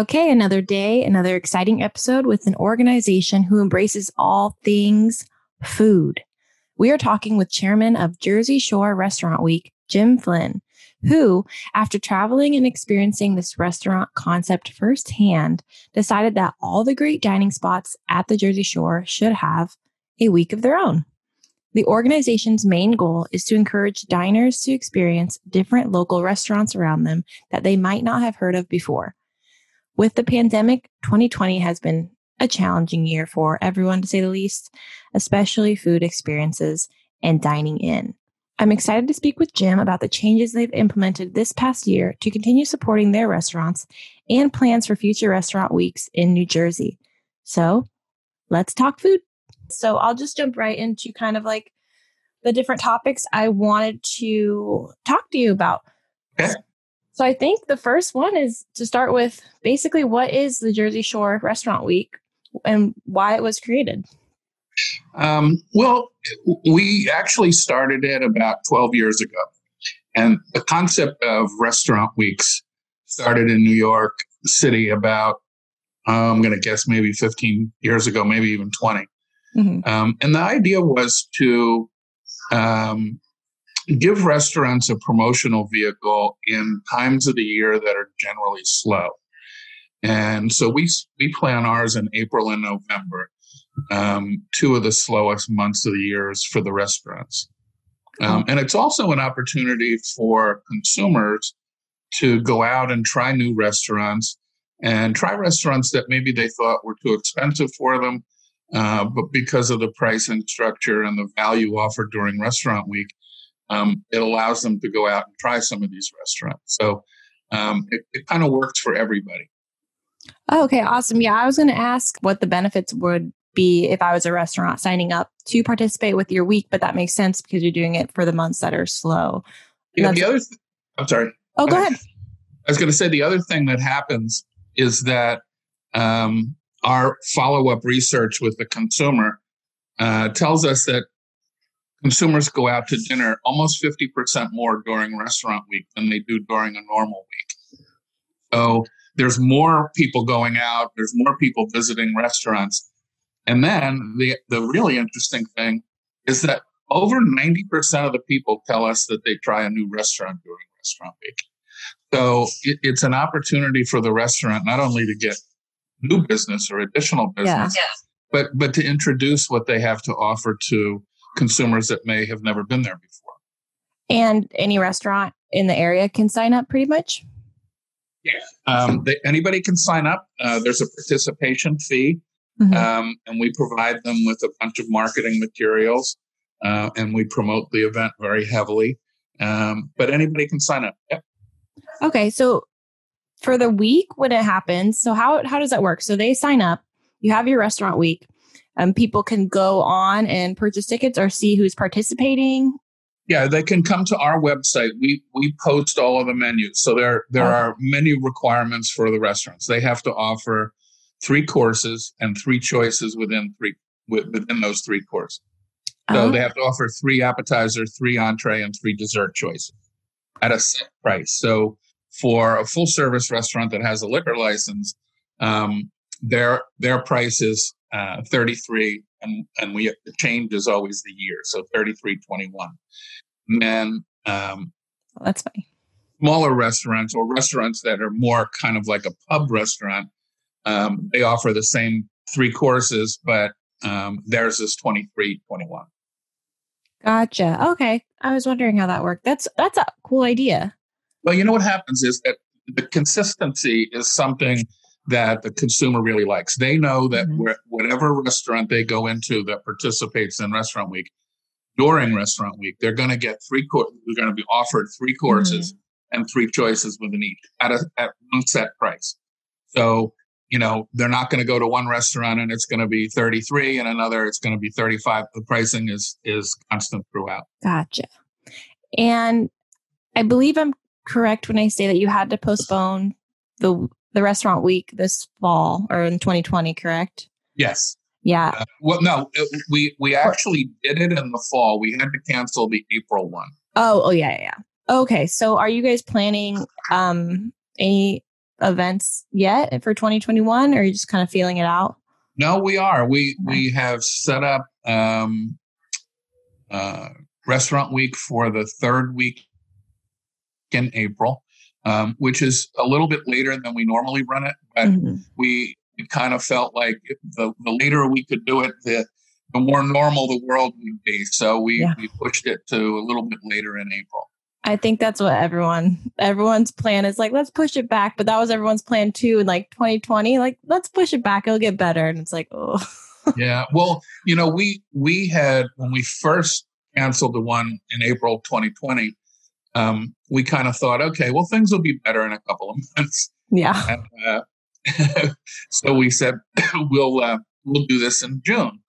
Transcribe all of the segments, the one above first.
Okay, another day, another exciting episode with an organization who embraces all things food. We are talking with chairman of Jersey Shore Restaurant Week, Jim Flynn, who, after traveling and experiencing this restaurant concept firsthand, decided that all the great dining spots at the Jersey Shore should have a week of their own. The organization's main goal is to encourage diners to experience different local restaurants around them that they might not have heard of before. With the pandemic, 2020 has been a challenging year for everyone, to say the least, especially food experiences and dining in. I'm excited to speak with Jim about the changes they've implemented this past year to continue supporting their restaurants and plans for future restaurant weeks in New Jersey. So let's talk food. So I'll just jump right into kind of like the different topics I wanted to talk to you about. Okay. So I think the first one is to start with basically what is the Jersey Shore Restaurant Week and why it was created? Um, well, we actually started it about 12 years ago. And the concept of restaurant weeks started in New York City about, uh, I'm going to guess maybe 15 years ago, maybe even 20. Mm-hmm. Um, and the idea was to um, give restaurants a promotional vehicle in times of the year that are generally slow. And so we we plan ours in April and November, um, two of the slowest months of the years for the restaurants. Um, and it's also an opportunity for consumers to go out and try new restaurants and try restaurants that maybe they thought were too expensive for them, uh, but because of the pricing structure and the value offered during restaurant week, um, it allows them to go out and try some of these restaurants. So um, it, it kind of works for everybody. Oh, okay, awesome. Yeah, I was going to ask what the benefits would be if I was a restaurant signing up to participate with your week, but that makes sense because you're doing it for the months that are slow. Yeah, the other, th- I'm sorry. Oh, go ahead. I was going to say the other thing that happens is that um, our follow up research with the consumer uh, tells us that consumers go out to dinner almost 50% more during restaurant week than they do during a normal week. So there's more people going out, there's more people visiting restaurants. And then the, the really interesting thing is that over 90% of the people tell us that they try a new restaurant during restaurant week. So it, it's an opportunity for the restaurant not only to get new business or additional business, yeah. but but to introduce what they have to offer to consumers that may have never been there before. And any restaurant in the area can sign up pretty much? Yeah. Um, they, anybody can sign up. Uh, there's a participation fee, mm-hmm. um, and we provide them with a bunch of marketing materials, uh, and we promote the event very heavily. Um, but anybody can sign up. Yep. Okay, so for the week when it happens, so how how does that work? So they sign up. You have your restaurant week. Um, people can go on and purchase tickets or see who's participating yeah, they can come to our website. We we post all of the menus. So there there oh. are many requirements for the restaurants. They have to offer three courses and three choices within three within those three courses. So oh. they have to offer three appetizer, three entree, and three dessert choices at a set price. So for a full service restaurant that has a liquor license, um, their their price is uh, 33 and and we the change is always the year so 33 21 and then um, well, that's funny. smaller restaurants or restaurants that are more kind of like a pub restaurant um, they offer the same three courses but um, theirs is 23 21 gotcha. Okay. I was wondering how that worked. That's that's a cool idea. Well you know what happens is that the consistency is something that the consumer really likes. They know that mm-hmm. whatever restaurant they go into that participates in Restaurant Week, during Restaurant Week, they're going to get three. courses. they're going to be offered three courses mm-hmm. and three choices within each at a at one set price. So you know they're not going to go to one restaurant and it's going to be 33 and another it's going to be 35 the pricing is is constant throughout gotcha and i believe i'm correct when i say that you had to postpone the the restaurant week this fall or in 2020, correct? Yes. Yeah. Uh, well, no, it, we we actually did it in the fall. We had to cancel the April one. Oh, oh yeah, yeah. Okay, so are you guys planning um any events yet for 2021 or are you just kind of feeling it out? No, we are. We we have set up um, uh, restaurant week for the third week in April, um, which is a little bit later than we normally run it. But mm-hmm. we, we kind of felt like the, the later we could do it, the the more normal the world would be. So we, yeah. we pushed it to a little bit later in April. I think that's what everyone everyone's plan is like, let's push it back. But that was everyone's plan too in like 2020. Like, let's push it back, it'll get better. And it's like, oh. yeah. Well, you know, we we had when we first canceled the one in April 2020, um, we kind of thought, okay, well, things will be better in a couple of months. Yeah. And, uh, so we said we'll uh, we'll do this in June,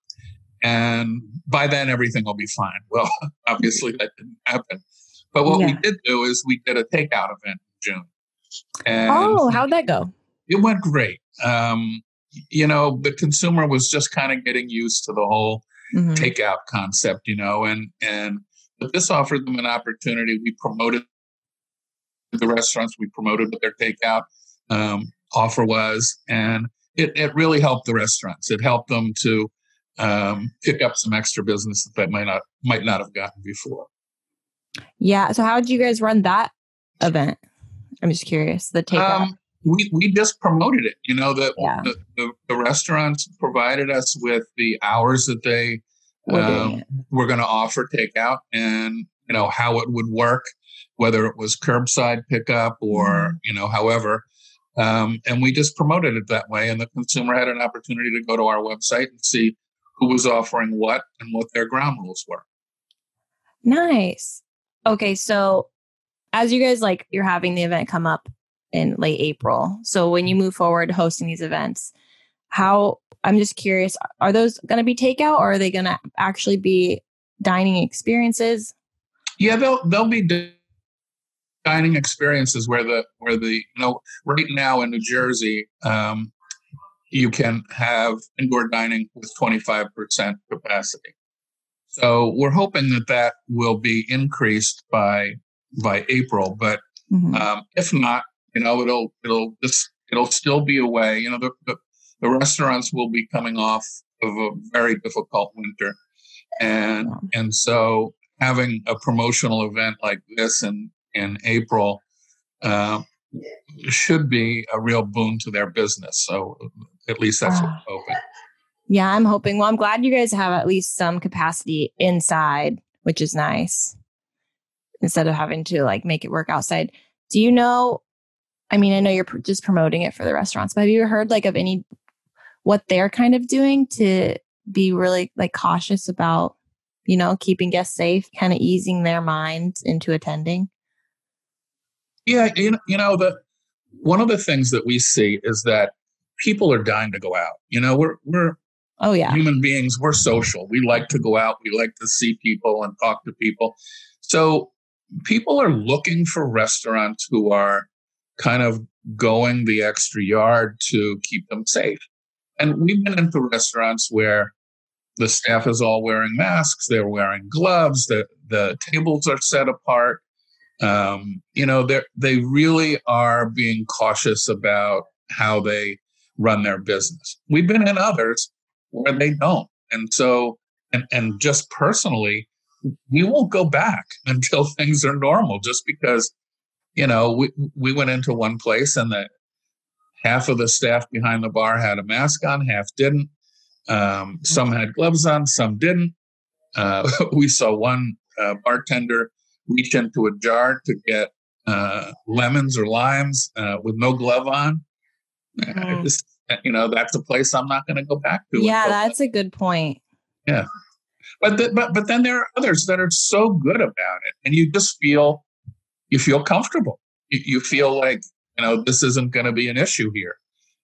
and by then everything will be fine. Well, obviously that didn't happen. But what yeah. we did do is we did a takeout event in June. And oh, how'd that go? It went great. Um, you know, the consumer was just kind of getting used to the whole mm-hmm. takeout concept, you know, and and but this offered them an opportunity. We promoted the restaurants, we promoted what their takeout um, offer was, and it, it really helped the restaurants. It helped them to um, pick up some extra business that they might not might not have gotten before. Yeah. So how did you guys run that event? I'm just curious. The takeout. Um, we we just promoted it. You know, the, yeah. the, the, the restaurants provided us with the hours that they um, were going to offer takeout, and you know how it would work, whether it was curbside pickup or mm-hmm. you know however. Um, and we just promoted it that way, and the consumer had an opportunity to go to our website and see who was offering what and what their ground rules were. Nice. Okay, so as you guys like you're having the event come up in late April. So when you move forward hosting these events, how I'm just curious, are those going to be takeout or are they going to actually be dining experiences? Yeah, they'll they'll be dining experiences where the where the you know right now in New Jersey um, you can have indoor dining with 25% capacity. So we're hoping that that will be increased by by April. But mm-hmm. um, if not, you know, it'll it'll just it'll still be a way. You know, the, the, the restaurants will be coming off of a very difficult winter, and and so having a promotional event like this in in April uh, should be a real boon to their business. So at least that's what we're hoping. Yeah, I'm hoping. Well, I'm glad you guys have at least some capacity inside, which is nice instead of having to like make it work outside. Do you know? I mean, I know you're pr- just promoting it for the restaurants, but have you heard like of any what they're kind of doing to be really like cautious about, you know, keeping guests safe, kind of easing their minds into attending? Yeah, you know, you know the one of the things that we see is that people are dying to go out. You know, we're we're Oh, yeah. Human beings, we're social. We like to go out, we like to see people and talk to people. So people are looking for restaurants who are kind of going the extra yard to keep them safe. And we've been into restaurants where the staff is all wearing masks, they're wearing gloves, the, the tables are set apart. Um, you know, they really are being cautious about how they run their business. We've been in others where they don't. And so, and, and just personally, we won't go back until things are normal just because, you know, we, we went into one place and the half of the staff behind the bar had a mask on, half didn't. Um, some had gloves on, some didn't. Uh, we saw one uh, bartender reach into a jar to get uh, lemons or limes uh, with no glove on. Mm. Just, you know that's a place i'm not going to go back to yeah that's a good point yeah but the, but but then there are others that are so good about it and you just feel you feel comfortable you, you feel like you know this isn't going to be an issue here.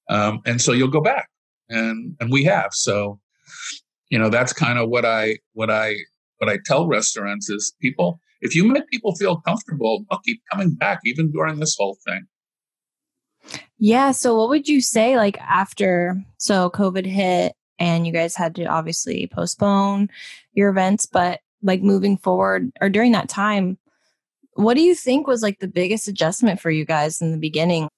Um, and so you'll go back. And and we have. So you know that's kind of what i what i what i tell restaurants is people if you make people feel comfortable they'll keep coming back even during this whole thing. Yeah. So, what would you say, like, after so COVID hit and you guys had to obviously postpone your events, but like moving forward or during that time, what do you think was like the biggest adjustment for you guys in the beginning?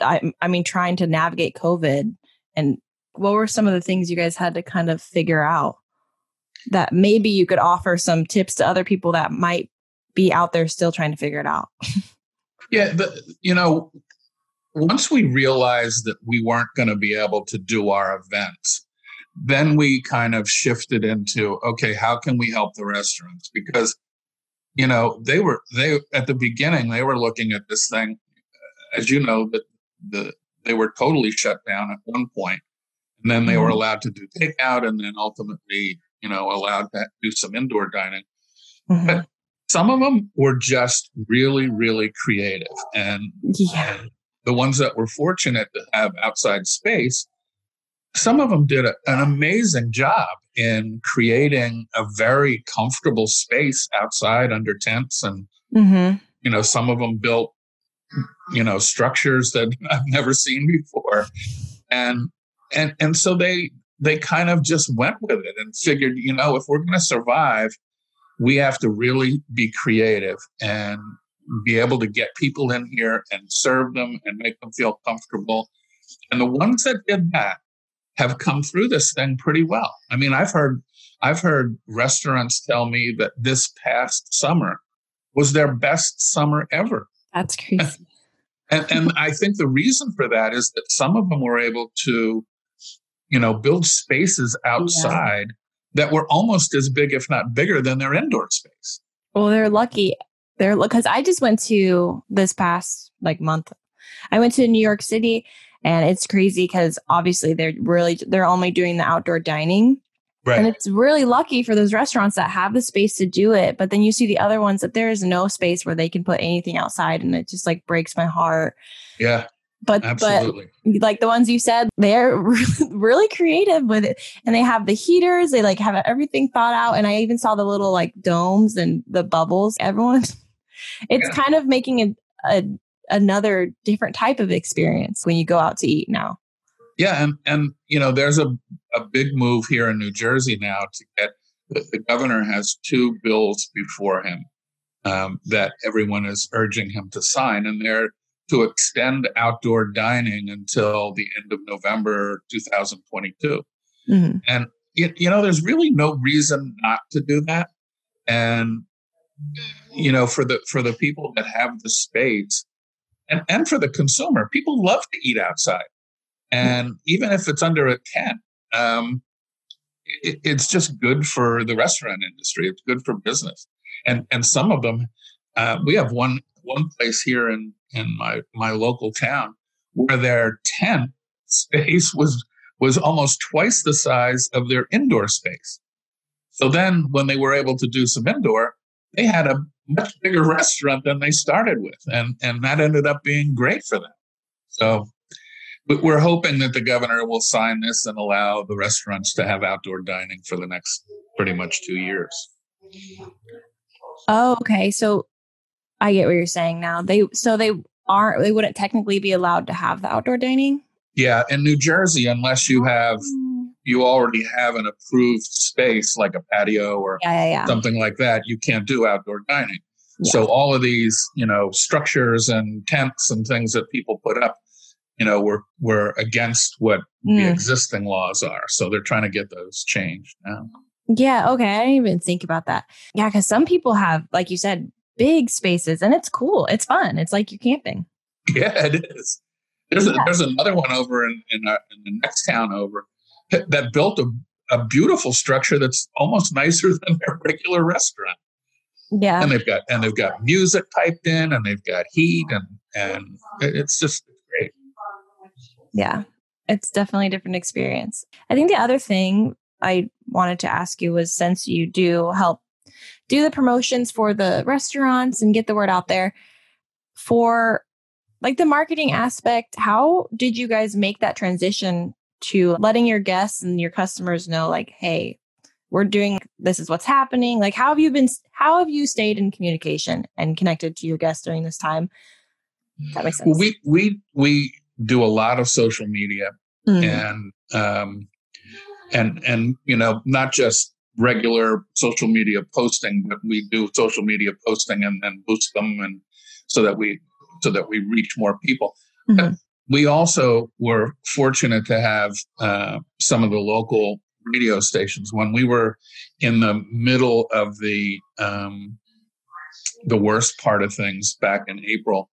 I, I mean, trying to navigate COVID and what were some of the things you guys had to kind of figure out that maybe you could offer some tips to other people that might be out there still trying to figure it out? yeah, the, you know, once we realized that we weren't going to be able to do our events, then we kind of shifted into okay, how can we help the restaurants? Because you know they were they at the beginning they were looking at this thing, as you know that the they were totally shut down at one point, and then they were mm-hmm. allowed to do takeout, and then ultimately you know allowed to do some indoor dining. Mm-hmm. But some of them were just really really creative, and, yeah. and the ones that were fortunate to have outside space some of them did a, an amazing job in creating a very comfortable space outside under tents and mm-hmm. you know some of them built you know structures that i've never seen before and and and so they they kind of just went with it and figured you know if we're going to survive we have to really be creative and be able to get people in here and serve them and make them feel comfortable and the ones that did that have come through this thing pretty well. I mean, I've heard I've heard restaurants tell me that this past summer was their best summer ever. That's crazy. and, and I think the reason for that is that some of them were able to, you know, build spaces outside yeah. that were almost as big, if not bigger, than their indoor space. Well, they're lucky. They're because I just went to this past like month. I went to New York City and it's crazy because obviously they're really they're only doing the outdoor dining Right. And it's really lucky for those restaurants that have the space to do it. But then you see the other ones that there is no space where they can put anything outside and it just like breaks my heart. Yeah. But absolutely. but like the ones you said, they're really creative with it. And they have the heaters, they like have everything thought out. And I even saw the little like domes and the bubbles. Everyone it's yeah. kind of making a, a another different type of experience when you go out to eat now. Yeah, and and you know, there's a a big move here in New Jersey now to get the, the governor has two bills before him um, that everyone is urging him to sign, and they're to extend outdoor dining until the end of November 2022. Mm-hmm. And you, you know, there's really no reason not to do that. And you know, for the for the people that have the space, and, and for the consumer. People love to eat outside. And even if it's under a tent, um, it, it's just good for the restaurant industry. It's good for business. And and some of them, uh, we have one one place here in in my my local town where their tent space was was almost twice the size of their indoor space. So then, when they were able to do some indoor, they had a much bigger restaurant than they started with, and and that ended up being great for them. So we're hoping that the governor will sign this and allow the restaurants to have outdoor dining for the next pretty much two years. Oh, okay. So I get what you're saying now. They so they aren't they wouldn't technically be allowed to have the outdoor dining? Yeah, in New Jersey, unless you have oh. You already have an approved space like a patio or yeah, yeah, yeah. something like that, you can't do outdoor dining. So all of these, you know, structures and tents and things that people put up, you know, were were against what mm. the existing laws are. So they're trying to get those changed now. Yeah, okay. I didn't even think about that. Yeah, because some people have, like you said, big spaces and it's cool. It's fun. It's like you're camping. Yeah, it is. There's, yeah. a, there's another one over in, in, uh, in the next town over that built a, a beautiful structure that's almost nicer than their regular restaurant. Yeah. And they've got and they've got music piped in and they've got heat and and it's just great. Yeah. It's definitely a different experience. I think the other thing I wanted to ask you was since you do help do the promotions for the restaurants and get the word out there for like the marketing aspect, how did you guys make that transition to letting your guests and your customers know, like, hey, we're doing this is what's happening. Like, how have you been? How have you stayed in communication and connected to your guests during this time? That makes sense. Well, we we we do a lot of social media mm-hmm. and um and and you know not just regular social media posting, but we do social media posting and then boost them and so that we so that we reach more people. Mm-hmm we also were fortunate to have uh, some of the local radio stations when we were in the middle of the um, the worst part of things back in April.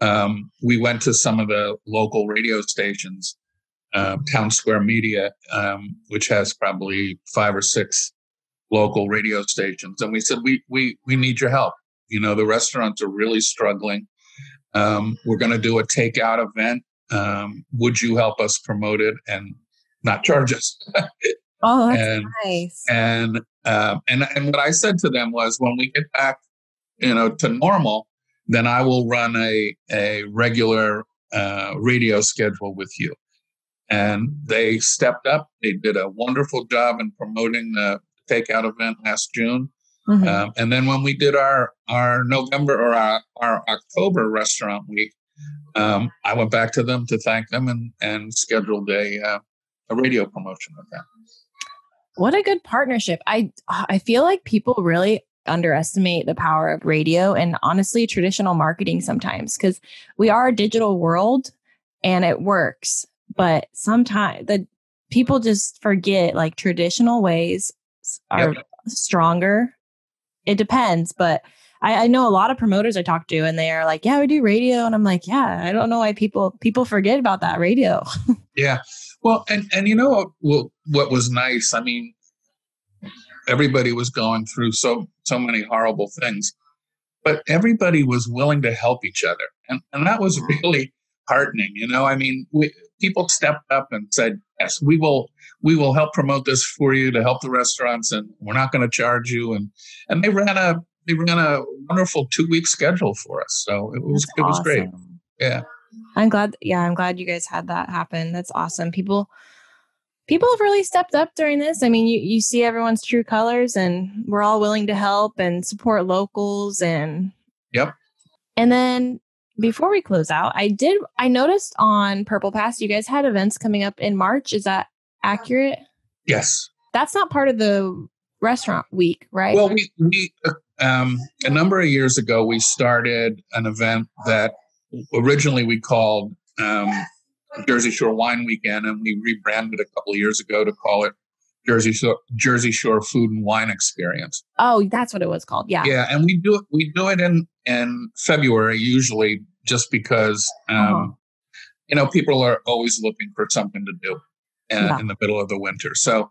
Um, we went to some of the local radio stations, uh, Townsquare Media, um, which has probably five or six local radio stations, and we said, "We we we need your help. You know, the restaurants are really struggling. Um, we're going to do a takeout event. Um, would you help us promote it and not charge us?" oh, that's and, nice. And um, and and what I said to them was, when we get back, you know, to normal, then I will run a a regular uh, radio schedule with you. And they stepped up. They did a wonderful job in promoting the takeout event last June. Mm-hmm. Um, and then when we did our our November or our, our October restaurant week, um, I went back to them to thank them and and scheduled a uh, a radio promotion with them. What a good partnership! I I feel like people really underestimate the power of radio and honestly traditional marketing sometimes because we are a digital world and it works, but sometimes the people just forget like traditional ways are yep. stronger. It depends, but I, I, know a lot of promoters I talk to, and they are like, "Yeah, we do radio," and I'm like, "Yeah, I don't know why people people forget about that radio." yeah, well, and and you know what what was nice? I mean, everybody was going through so so many horrible things, but everybody was willing to help each other, and and that was mm-hmm. really heartening. You know, I mean, we, people stepped up and said, "Yes, we will we will help promote this for you to help the restaurants, and we're not going to charge you." And and they ran a they ran a wonderful two week schedule for us, so it was That's it was awesome. great. Yeah, I'm glad. Yeah, I'm glad you guys had that happen. That's awesome. People people have really stepped up during this. I mean, you you see everyone's true colors, and we're all willing to help and support locals and. Yep. And then before we close out, I did I noticed on Purplepass you guys had events coming up in March. Is that accurate? Yes. That's not part of the restaurant week, right? Well, we, we uh, um, a number of years ago we started an event that originally we called um, Jersey Shore Wine Weekend, and we rebranded a couple of years ago to call it Jersey Shore, Jersey Shore Food and Wine Experience. Oh, that's what it was called. Yeah. Yeah, and we do it. We do it in in February usually, just because um, uh-huh. you know people are always looking for something to do in, yeah. in the middle of the winter. So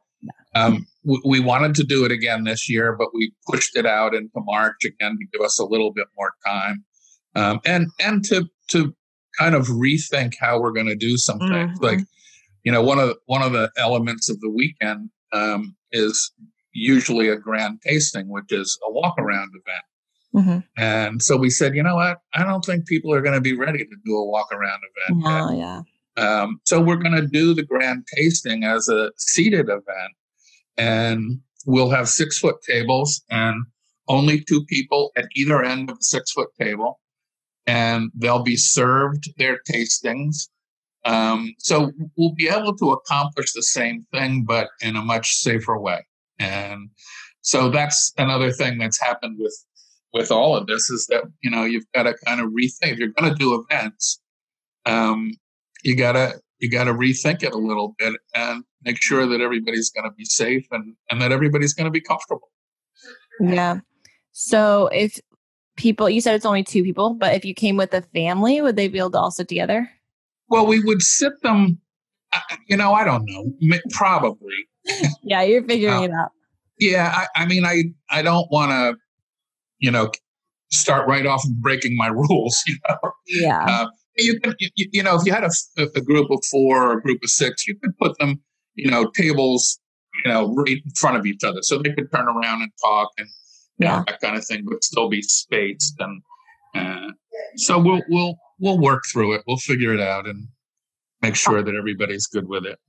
um, we, we, wanted to do it again this year, but we pushed it out into March again to give us a little bit more time, um, and and to to kind of rethink how we're going to do something. Mm-hmm. Like, you know, one of one of the elements of the weekend um, is usually a grand tasting, which is a walk around event. Mm-hmm. And so we said, you know what? I don't think people are going to be ready to do a walk around event. Oh, yeah. Um, so we're going to do the grand tasting as a seated event, and we'll have six foot tables and only two people at either end of the six foot table, and they'll be served their tastings um, so we'll be able to accomplish the same thing, but in a much safer way. And so that's another thing that's happened with with all of this is that you know you've got to kind of rethink. You're going to do events, um, you gotta you got to rethink it a little bit and make sure that everybody's going to be safe and and that everybody's going to be comfortable. Yeah. So if people, you said it's only two people, but if you came with a family, would they be able to all sit together? Well, we would sit them, uh, you know, I don't know, probably. yeah, you're figuring uh, it out. Yeah, I, I, mean, I I don't want to, you know, start right off breaking my rules. You know. Yeah. Uh, you can, you, you, know, if you had a, a group of four or a group of six, you could put them, you know, tables, you know, right in front of each other, so they could turn around and talk and you yeah. know, that kind of thing, but still be spaced. And uh, so we'll we'll we'll work through it. We'll figure it out and make sure that everybody's good with it.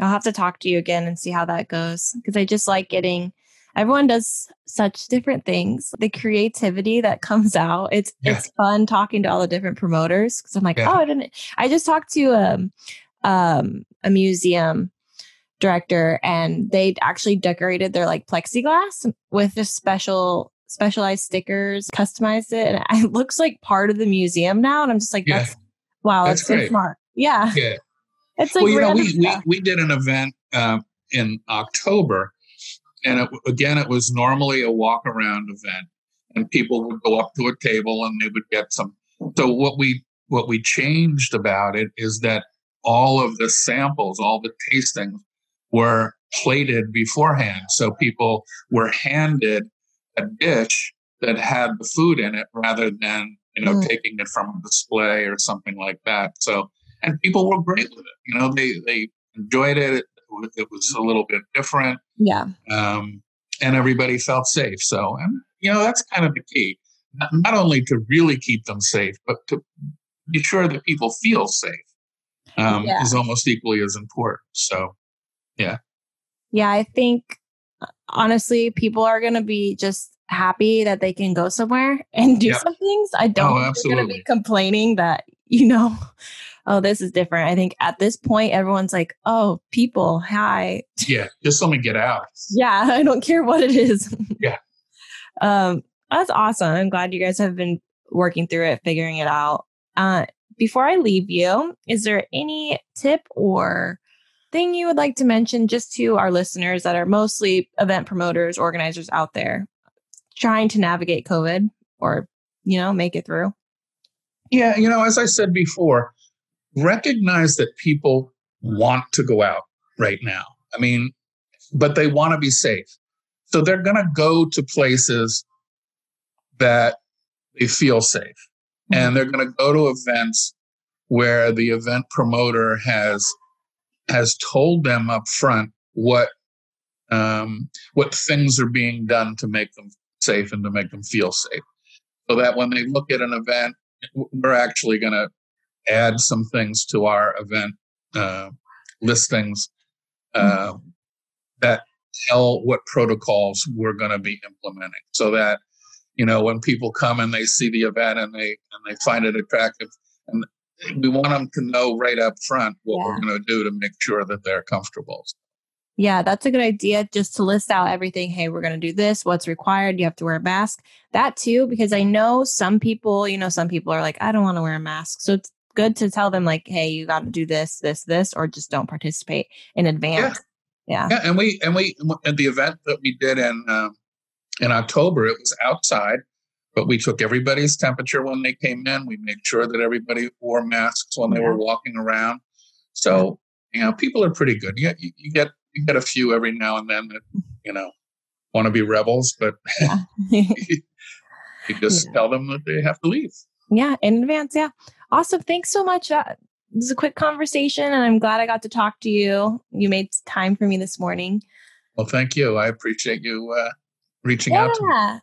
I'll have to talk to you again and see how that goes because I just like getting everyone does such different things. The creativity that comes out. It's yeah. it's fun talking to all the different promoters because I'm like, yeah. oh, I didn't. I just talked to um um a museum director and they actually decorated their like plexiglass with a special specialized stickers, customized it, and it looks like part of the museum now. And I'm just like, that's yeah. wow, that's, that's so smart. Yeah. Yeah. It's like well, you know, we, we, we did an event um, in October, and it, again, it was normally a walk around event, and people would go up to a table and they would get some. So what we what we changed about it is that all of the samples, all the tastings, were plated beforehand, so people were handed a dish that had the food in it rather than you know Mm. taking it from a display or something like that. So and people were great with it. You know, they they enjoyed it. It, was- a little bit different, Yeah. um, and everybody felt safe. So, and you know, that's kind of the key. Not, not only to really keep them safe, but to be sure that people feel safe um, Yeah. is almost equally as important. So, Yeah, Yeah, I think uh, honestly, people are going to be just happy that they can go somewhere and do Yeah. some things. I don't Oh, think they're going to be complaining that, you know, oh, this is different. I think at this point, everyone's like, oh, people, hi. yeah, just let me get out. Yeah, I don't care what it is. Yeah. um, that's awesome. I'm glad you guys have been working through it, figuring it out. Uh, before I leave you, is there any tip or thing you would like to mention just to our listeners that are mostly event promoters, organizers out there trying to navigate COVID or, you know, make it through? Yeah, you know, as I said before, recognize that people want to go out right now. I mean, but they want to be safe. So they're going to go to places that they feel safe. And they're going to go to events where the event promoter has has told them up front what um, what things are being done to make them safe and to make them feel safe. So that when they look at an event we're actually going to add some things to our event uh, listings uh, that tell what protocols we're going to be implementing. So that you know when people come and they see the event and they and they find it attractive and we want them to know right up front what Yeah. we're going to do to make sure that they're comfortable Yeah, that's a good idea just to list out everything. Hey, we're going to do this. What's required? You have to wear a mask. That too, because I know some people, you know, some people are like, I don't want to wear a mask. So it's good to tell them, like, hey, you got to do this, this, this, or just don't participate in advance. Yeah. Yeah, and we and we at the event that we did in um, in October, it was outside, but we took everybody's temperature when they came in. We made sure that everybody wore masks when they were walking around. So you know, people are pretty good. You, you, you get you get a few every now and then that you know want to be rebels, but Yeah. you just Yeah. tell them that they have to leave. yeah. In advance. Yeah. Awesome. Thanks so much. That this is a quick conversation, and I'm glad I got to talk to you. You made time for me this morning. Well, thank you. I appreciate you uh, reaching out to me. Yeah.